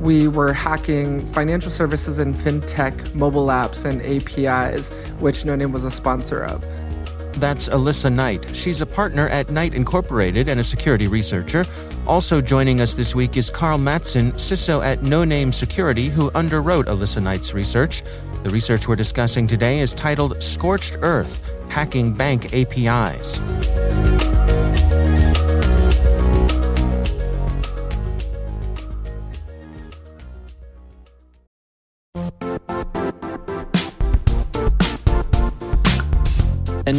we were hacking financial services and fintech mobile apps and APIs, which Noname was a sponsor of. That's Alissa Knight. She's a partner at Knight Incorporated and a security researcher. Also joining us this week is Karl Mattson, CISO at Noname Security, who underwrote Alissa Knight's research. The research we're discussing today is titled Scorched Earth Hacking Bank APIs.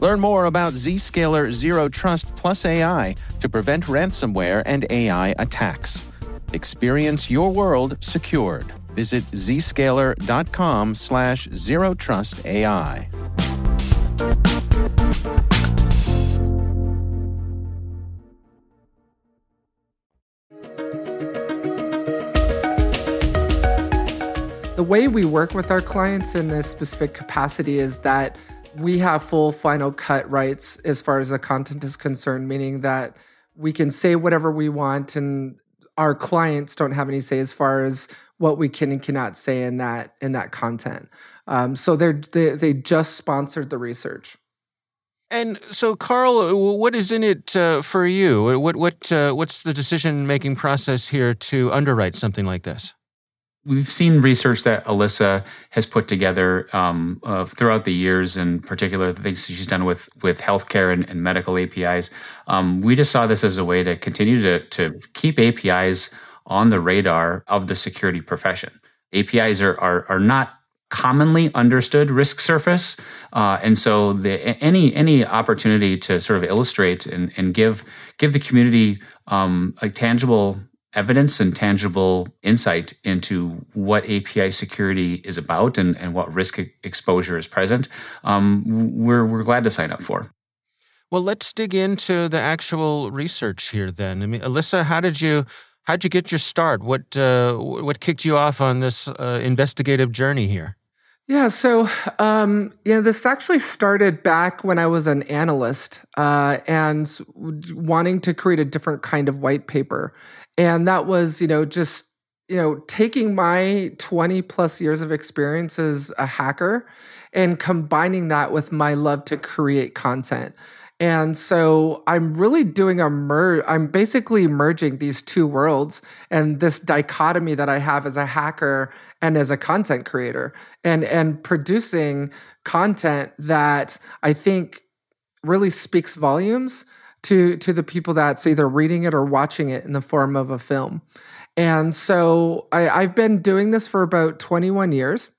Learn more about Zscaler Zero Trust Plus AI to prevent ransomware and AI attacks. Experience your world secured. Visit zscaler.com slash zero trust AI. The way we work with our clients in this specific capacity is that we have full final cut rights as far as the content is concerned, meaning that we can say whatever we want and our clients don't have any say as far as what we can and cannot say in that in that content. Um, so they're they, they just sponsored the research. And so, Karl, what is in it uh, for you? What what uh, what's the decision making process here to underwrite something like this? We've seen research that Alissa has put together um, uh, throughout the years, in particular, the things she's done with with healthcare and, and medical APIs. Um, we just saw this as a way to continue to, to keep APIs on the radar of the security profession. APIs are, are, are not commonly understood risk surface, uh, and so the, any any opportunity to sort of illustrate and, and give give the community um, a tangible evidence and tangible insight into what API security is about and, and what risk exposure is present, um, we're, we're glad to sign up for. Well, let's dig into the actual research here then. I mean, Alissa, how did you how did you get your start? What uh, what kicked you off on this uh, investigative journey here? Yeah, so um, yeah, this actually started back when I was an analyst uh, and wanting to create a different kind of white paper. And that was, you know, just, you know, taking my 20 plus years of experience as a hacker and combining that with my love to create content. And so I'm really doing a merge. I'm basically merging these two worlds and this dichotomy that I have as a hacker and as a content creator and, and producing content that I think really speaks volumes to to the people that's either reading it or watching it in the form of a film And so I, I've been doing this for about 21 years.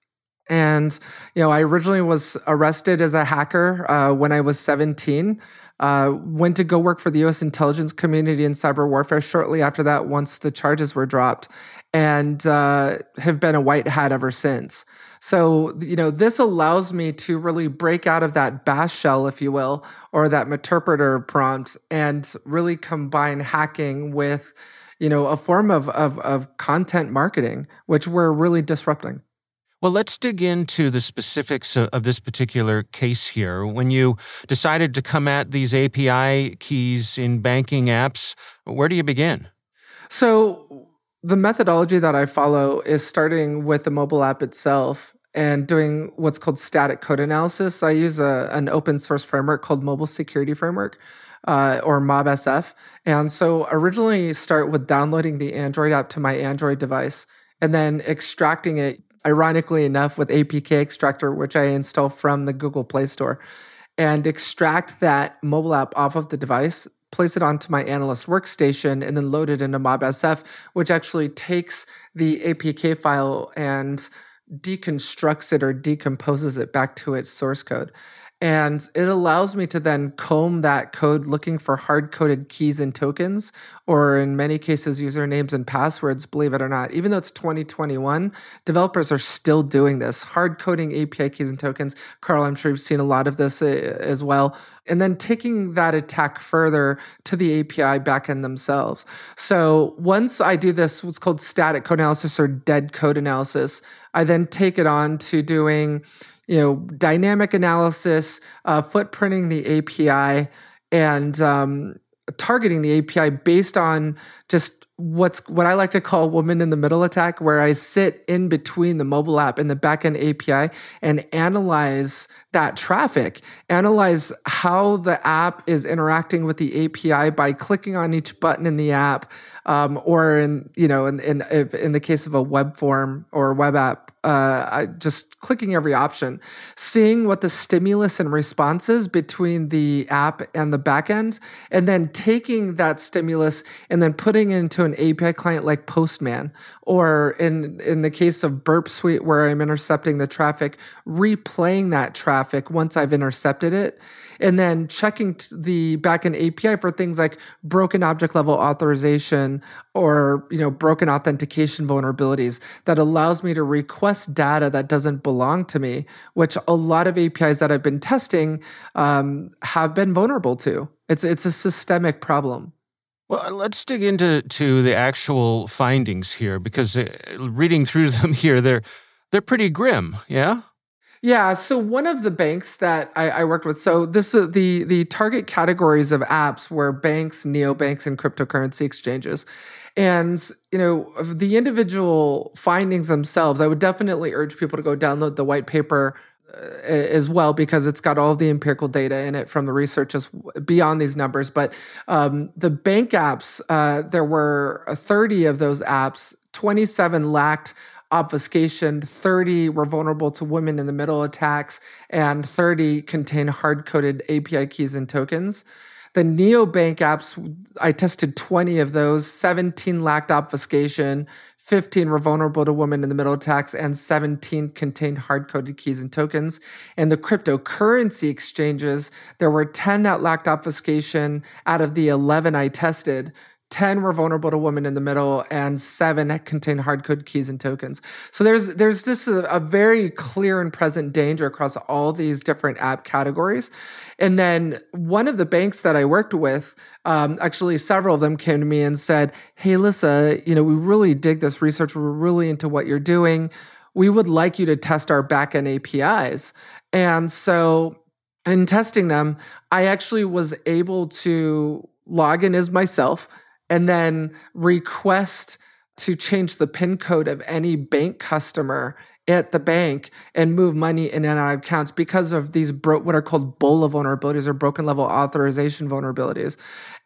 And, you know, I originally was arrested as a hacker uh, when I was 17. Uh, went to go work for the US intelligence community in cyber warfare shortly after that, once the charges were dropped, and uh, have been a white hat ever since. So, you know, this allows me to really break out of that bash shell, if you will, or that interpreter prompt and really combine hacking with, you know, a form of, of, of content marketing, which we're really disrupting. Well, let's dig into the specifics of, this particular case here. When you decided to come at these API keys in banking apps, where do you begin? So, the methodology that I follow is starting with the mobile app itself and doing what's called static code analysis. I use a, an open source framework called Mobile Security Framework. Uh, or MobSF. And so originally start with downloading the Android app to my Android device and then extracting it ironically enough, with APK Extractor, which I install from the Google Play Store, and extract that mobile app off of the device, place it onto my analyst workstation, and then load it into MobSF, which actually takes the APK file and deconstructs it or decomposes it back to its source code. And it allows me to then comb that code looking for hard coded keys and tokens, or in many cases, usernames and passwords, believe it or not. Even though it's 2021, developers are still doing this hard coding API keys and tokens. Karl, I'm sure you've seen a lot of this uh, as well. And then taking that attack further to the API backend themselves. So once I do this, what's called static code analysis or dead code analysis, I then take it on to doing you know, dynamic analysis, uh, footprinting the API, and um, targeting the API based on just what's what I like to call woman in the middle attack, where I sit in between the mobile app and the backend API and analyze that traffic, analyze how the app is interacting with the API by clicking on each button in the app, um, or in you know in in, if, in the case of a web form or web app, uh, just clicking every option, seeing what the stimulus and response is between the app and the backend, and then taking that stimulus and then putting it into an API client like Postman, or in in the case of Burp Suite where I'm intercepting the traffic, replaying that traffic once I've intercepted it and then checking the backend API for things like broken object level authorization or you know broken authentication vulnerabilities that allows me to request data that doesn't belong to me, which a lot of APIs that I've been testing um, have been vulnerable to. It's it's a systemic problem. Well, let's dig into to the actual findings here because uh, reading through them here, they're they're pretty grim. Yeah. Yeah, so one of the banks that I, I worked with, so this is the the target categories of apps were banks, neobanks, and cryptocurrency exchanges. And you know the individual findings themselves, I would definitely urge people to go download the white paper uh, as well because it's got all the empirical data in it from the research as beyond these numbers. But um, the bank apps, uh, there were 30 of those apps. 27 lacked obfuscation, 30 were vulnerable to women in the middle attacks, and 30 contain hard coded API keys and tokens. The neobank apps, I tested 20 of those, 17 lacked obfuscation, 15 were vulnerable to women in the middle attacks, and 17 contained hard coded keys and tokens. And the cryptocurrency exchanges, there were 10 that lacked obfuscation out of the 11 I tested. 10 were vulnerable to women in the middle and 7 contain hard code keys and tokens. So there's there's this a, a, very clear and present danger across all these different app categories. And then one of the banks that i worked with um, actually several of them came to me and said hey lisa you know we really dig this research. We're really into what you're doing. We would like you to test our backend apis and so in testing them i actually was able to log in as myself and then request to change the PIN code of any bank customer at the bank and move money in and out of accounts because of these bro- what are called BOLA vulnerabilities or broken level authorization vulnerabilities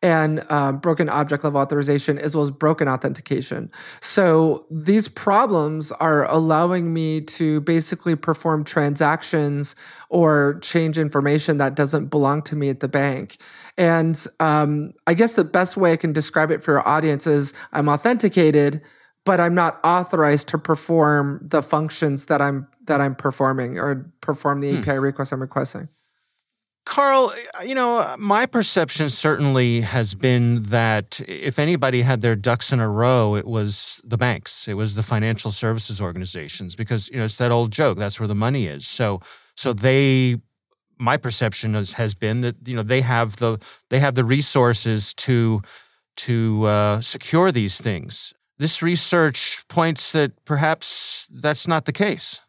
and uh, broken object level authorization as well as broken authentication. So these problems are allowing me to basically perform transactions or change information that doesn't belong to me at the bank. And um, I guess the best way I can describe it for your audience is I'm authenticated but I'm not authorized to perform the functions that I'm that I'm performing or perform the hmm. API request I'm requesting. Karl, you know, my perception certainly has been that if anybody had their ducks in a row, it was the banks, it was the financial services organizations, because you know it's that old joke. That's where the money is. So, so they, my perception has, has been that you know they have the they have the resources to to uh, secure these things. This research points that perhaps that's not the case.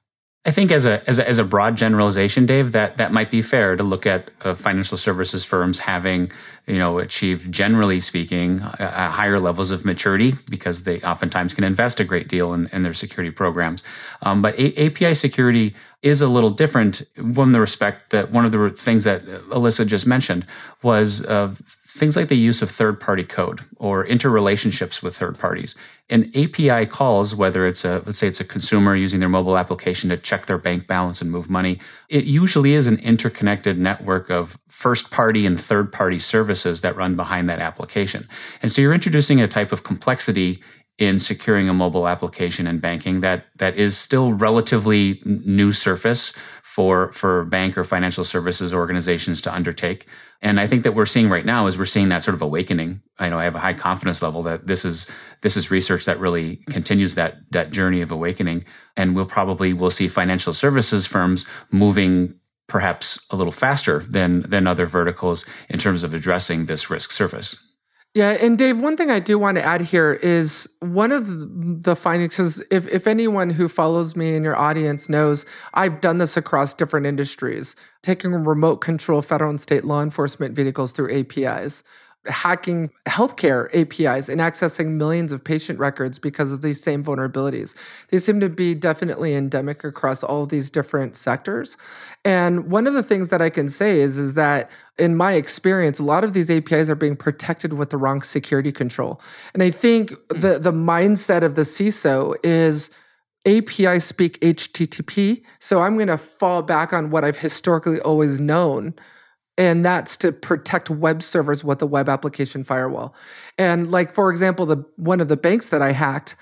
I think as a, as a, as a broad generalization, Dave, that that might be fair to look at uh, financial services firms having you know achieved generally speaking uh, uh higher levels of maturity because they oftentimes can invest a great deal in, in their security programs. Um, but a- API security is a little different from the respect that one of the things that Alissa just mentioned was uh, things like the use of third party code or interrelationships with third parties. And API calls, whether it's a, let's say it's a consumer using their mobile application to check their bank balance and move money, it usually is an interconnected network of first party and third party services that run behind that application. And so you're introducing a type of complexity in securing a mobile application and banking that that is still relatively new surface for for bank or financial services organizations to undertake. And I think that we're seeing right now is we're seeing that sort of awakening. I know I have a high confidence level that this is this is research that really continues that that journey of awakening. And we'll probably we'll see financial services firms moving perhaps a little faster than than other verticals in terms of addressing this risk surface. Yeah, and Dave, one thing I do want to add here is one of the findings is if, if anyone who follows me in your audience knows, I've done this across different industries, taking remote control federal and state law enforcement vehicles through APIs hacking healthcare APIs and accessing millions of patient records because of these same vulnerabilities. They seem to be definitely endemic across all of these different sectors. And one of the things that I can say is, is that in my experience, a lot of these APIs are being protected with the wrong security control. And I think hmm. the, the mindset of the CISO is API speak HTTP. So I'm going to fall back on what I've historically always known and that's to protect web servers with a web application firewall. And like for example, the one of the banks that I hacked,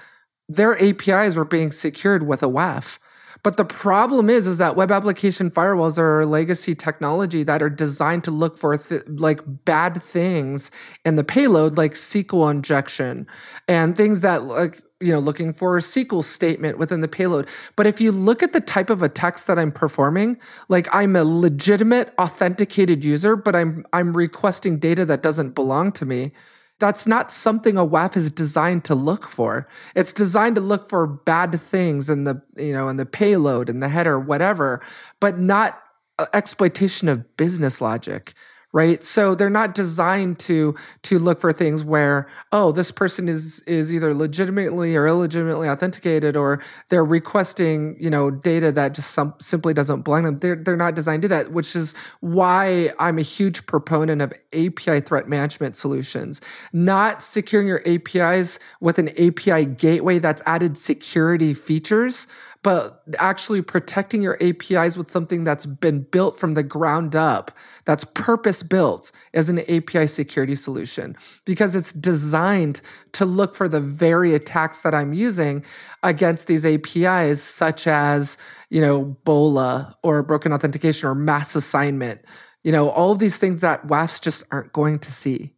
their APIs were being secured with a WAF. But the problem is, is that web application firewalls are legacy technology that are designed to look for th- like bad things in the payload, like SQL injection and things that like you know looking for a SQL statement within the payload. But if you look at the type of a text that I'm performing, like I'm a legitimate authenticated user, but I'm I'm requesting data that doesn't belong to me. That's not something a WAF is designed to look for. It's designed to look for bad things in the you know in the payload in the header whatever, but not uh, exploitation of business logic right? So they're not designed to to look for things where oh this person is is either legitimately or illegitimately authenticated or they're requesting you know data that just some, simply doesn't belong them. They're, they're not designed to do that which is why i'm a huge proponent of api threat management solutions. Not securing your apis with an api gateway that's added security features but actually protecting your APIs with something that's been built from the ground up, that's purpose built as an API security solution, because it's designed to look for the very attacks that I'm using against these APIs, such as, you know, BOLA or broken authentication or mass assignment. You know, all of these things that WAFs just aren't going to see.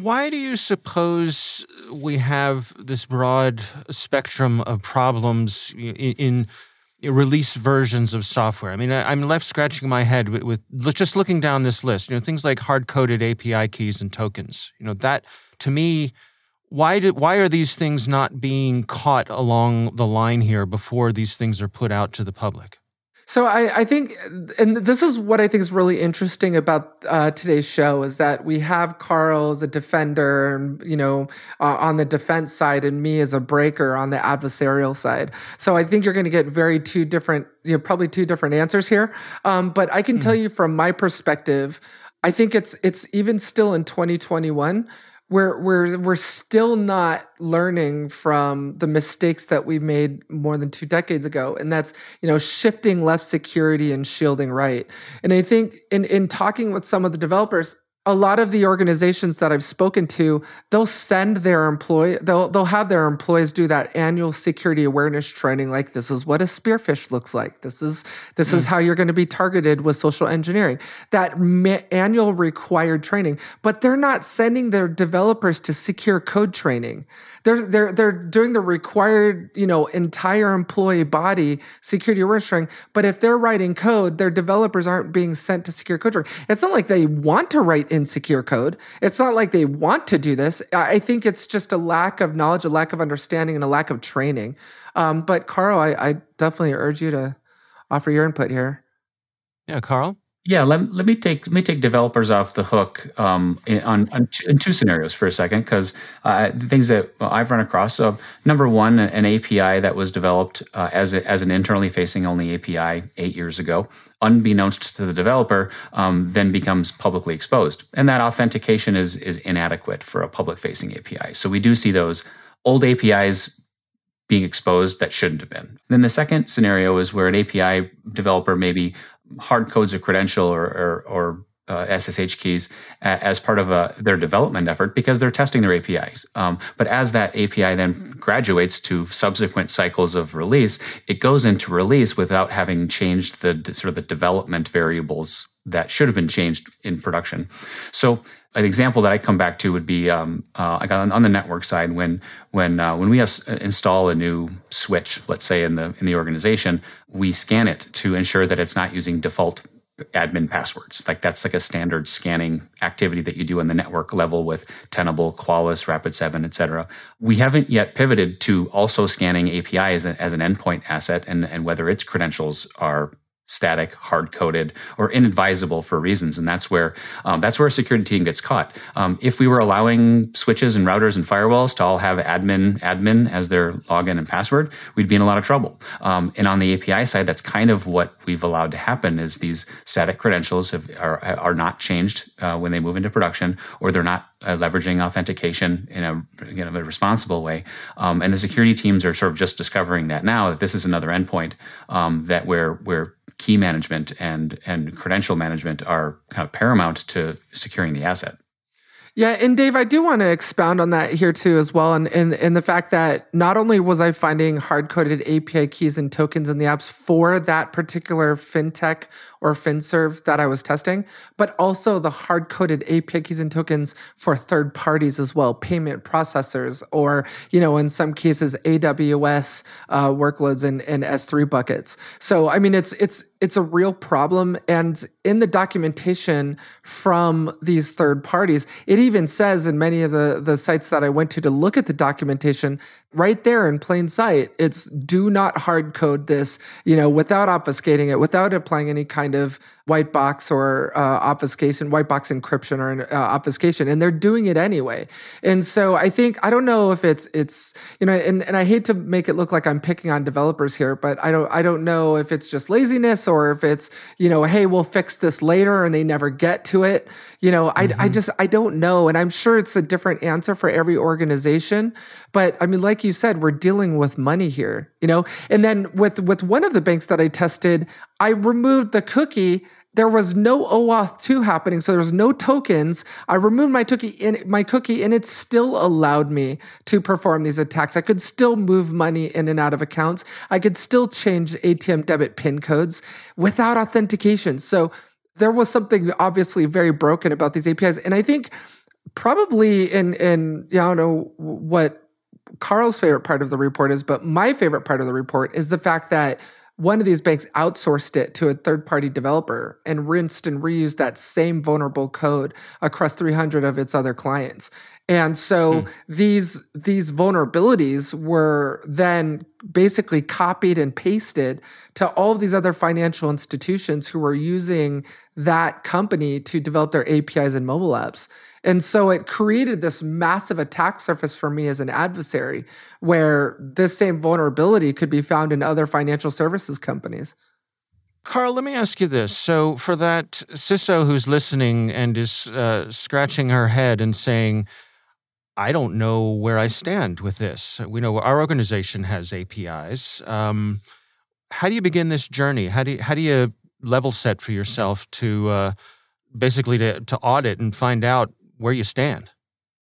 Why do you suppose we have this broad spectrum of problems in, in release versions of software? I mean, I, am left scratching my head with, with, just looking down this list. You know, things like hard-coded API keys and tokens. You know, that to me, why why are these things not being caught along the line here before these things are put out to the public? So I, I, think, and this is what I think is really interesting about uh, today's show is that we have Karl as a defender, and you know, uh, on the defense side, and me as a breaker on the adversarial side. So I think you're going to get very two different, you know, probably two different answers here. Um, but I can mm. tell you from my perspective, I think it's it's even still in 2021 we're we're we're still not learning from the mistakes that we made more than two decades ago. And that's you know shifting left security and shielding right. And i think in in talking with some of the developers a lot of the organizations that I've spoken to, they'll send their employee, they'll they'll have their employees do that annual security awareness training. Like this is what a spearfish looks like. This is this is hmm. how you're going to be targeted with social engineering. That ma- annual required training, but they're not sending their developers to secure code training. They're they're they're doing the required you know entire employee body security awareness training. But if they're writing code, their developers aren't being sent to secure code training. It's not like they want to write insecure code. It's not like they want to do this. I think it's just a lack of knowledge, a lack of understanding, and a lack of training. Um, but Karl, I, I definitely urge you to offer your input here. Yeah, Karl. Yeah, let, let me take let me take developers off the hook um, in, on, on two, in two scenarios for a second because uh, the things that I've run across. So number one, an API that was developed uh, as a, as an internally facing only API eight years ago, unbeknownst to the developer, um, then becomes publicly exposed, and that authentication is is inadequate for a public facing API. So we do see those old APIs being exposed that shouldn't have been. Then the second scenario is where an API developer maybe hard codes a credential or, or, or uh, SSH keys as part of a, their development effort because they're testing their APIs. Um, but as that API then graduates to subsequent cycles of release, it goes into release without having changed the sort of the development variables that should have been changed in production. So an example that I come back to would be um, uh, on, on, the network side when when uh, when we have, install a new switch, let's say in the in the organization, we scan it to ensure that it's not using default admin passwords. Like that's like a standard scanning activity that you do on the network level with Tenable, Qualys, Rapid7, et cetera. We haven't yet pivoted to also scanning API as, a, as an endpoint asset and, and whether its credentials are static, hard coded, or inadvisable for reasons. And that's where um, that's where a security team gets caught. Um, if we were allowing switches and routers and firewalls to all have admin admin as their login and password, we'd be in a lot of trouble. Um, and on the API side, that's kind of what we've allowed to happen: is these static credentials have, are are not changed uh, when they move into production, or they're not uh, leveraging authentication in a, again, a responsible way. Um, and the security teams are sort of just discovering that now that this is another endpoint um, that where where key management and and credential management are kind of paramount to securing the asset. Yeah, and Dave, I do want to expound on that here too as well, and and, and the fact that not only was I finding hard coded API keys and tokens in the apps for that particular fintech or finserve that I was testing, but also the hard coded API keys and tokens for third parties as well, payment processors, or, you know, in some cases, AWS uh, workloads and, and S3 buckets. So, I mean, it's, it's, it's a real problem. And in the documentation from these third parties, it even says in many of the, the sites that I went to to look at the documentation right there in plain sight. It's do not hard code this, you know, without obfuscating it, without applying any kind of white box or uh, obfuscation, white box encryption or uh, obfuscation, and they're doing it anyway. And so I think I don't know if it's it's you know, and, and I hate to make it look like I'm picking on developers here, but I don't I don't know if it's just laziness or if it's you know, hey, we'll fix this later, and they never get to it. You know, mm-hmm. I I just I don't know, and I'm sure it's a different answer for every organization. But I mean, like you said, we're dealing with money here, you know. And then with with one of the banks that I tested, I removed the cookie there was no OAuth 2 happening, so there was no tokens. I removed my cookie, in, my cookie, and it still allowed me to perform these attacks. I could still move money in and out of accounts. I could still change ATM debit PIN codes without authentication. So there was something obviously very broken about these APIs, and I think probably in in I don't know what Karl's favorite part of the report is, but my favorite part of the report is the fact that one of these banks outsourced it to a third party developer and rinsed and reused that same vulnerable code across 300 of its other clients. And so hmm. these these vulnerabilities were then basically copied and pasted to all of these other financial institutions who were using that company to develop their APIs and mobile apps. And so it created this massive attack surface for me as an adversary where this same vulnerability could be found in other financial services companies. Karl, let me ask you this. So, for that CISO who's listening and is uh, scratching her head and saying, I don't know where I stand with this. We know our organization has APIs. Um, how do you begin this journey? How do you, how do you level set for yourself to uh, basically to, to audit and find out where you stand?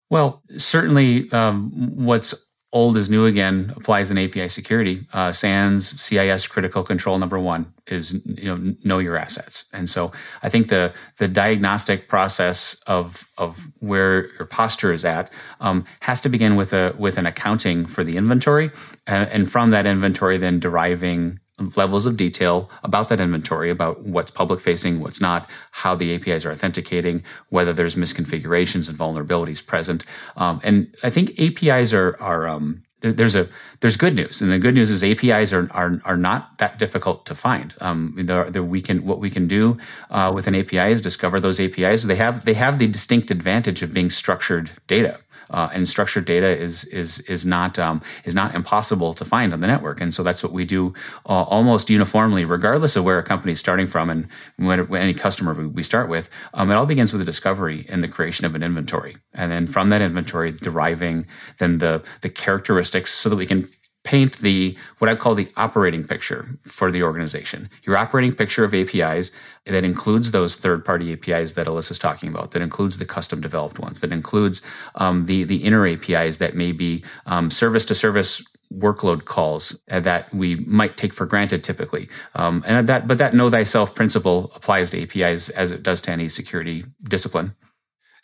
Well, certainly um, what's old is new again applies in API security. Uh, SANS CIS critical control number one is you know know your assets, and so I think the the diagnostic process of of where your posture is at um, has to begin with a with an accounting for the inventory, and, and from that inventory then deriving levels of detail about that inventory, about what's public facing, what's not, how the APIs are authenticating, whether there's misconfigurations and vulnerabilities present. Um, and I think APIs are are um, there's a there's good news, and the good news is APIs are are, are not that difficult to find. Um, the, the, we can what we can do uh, with an API is discover those APIs. They have they have the distinct advantage of being structured data uh, and structured data is is is not um, is not impossible to find on the network. And so that's what we do uh, almost uniformly, regardless of where a company is starting from and when, when any customer we start with. Um, it all begins with a discovery and the creation of an inventory, and then from that inventory, deriving then the the characteristics so that we can paint the what I call the operating picture for the organization. Your operating picture of APIs that includes those third-party APIs that Alissa's talking about, that includes the custom developed ones, that includes um, the the inner APIs that may be um, service to service workload calls that we might take for granted typically. Um, and that but that know thyself principle applies to APIs as it does to any security discipline.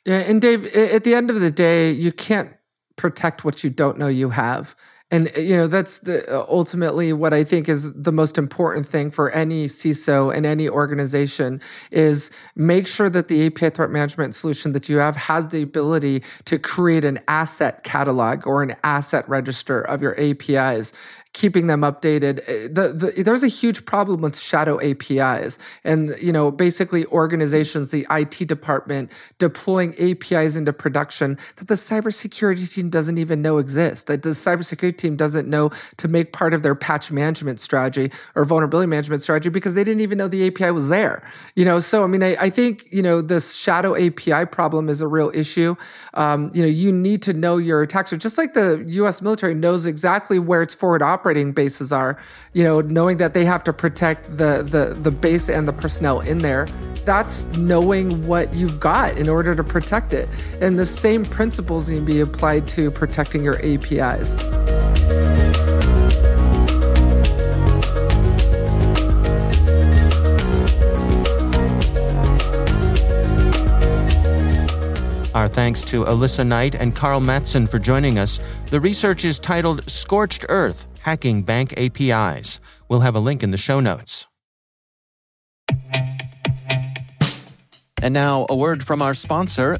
Yeah, and Dave, at the end of the day, you can't protect what you don't know you have and you know that's the uh, ultimately what i think is the most important thing for any ciso and any organization is make sure that the api threat management solution that you have has the ability to create an asset catalog or an asset register of your apis keeping them updated. Eh, the, the, there's a huge problem with shadow APIs, and you know, basically organizations, the IT department deploying APIs into production that the cybersecurity team doesn't even know exist. That the cybersecurity team doesn't know to make part of their patch management strategy or vulnerability management strategy because they didn't even know the API was there. You know, so I mean, I, I think you know this shadow API problem is a real issue. Um, you know, you need to know your attacks, just like the U.S. military knows exactly where its forward operating operating bases are, you know, knowing that they have to protect the the the base and the personnel in there. That's knowing what you've got in order to protect it. And the same principles to be applied to protecting your APIs. Our thanks to Alissa Knight and Karl Mattson for joining us. The research is titled Scorched Earth hacking bank APIs. We'll have a link in the show notes. And now, a word from our sponsor,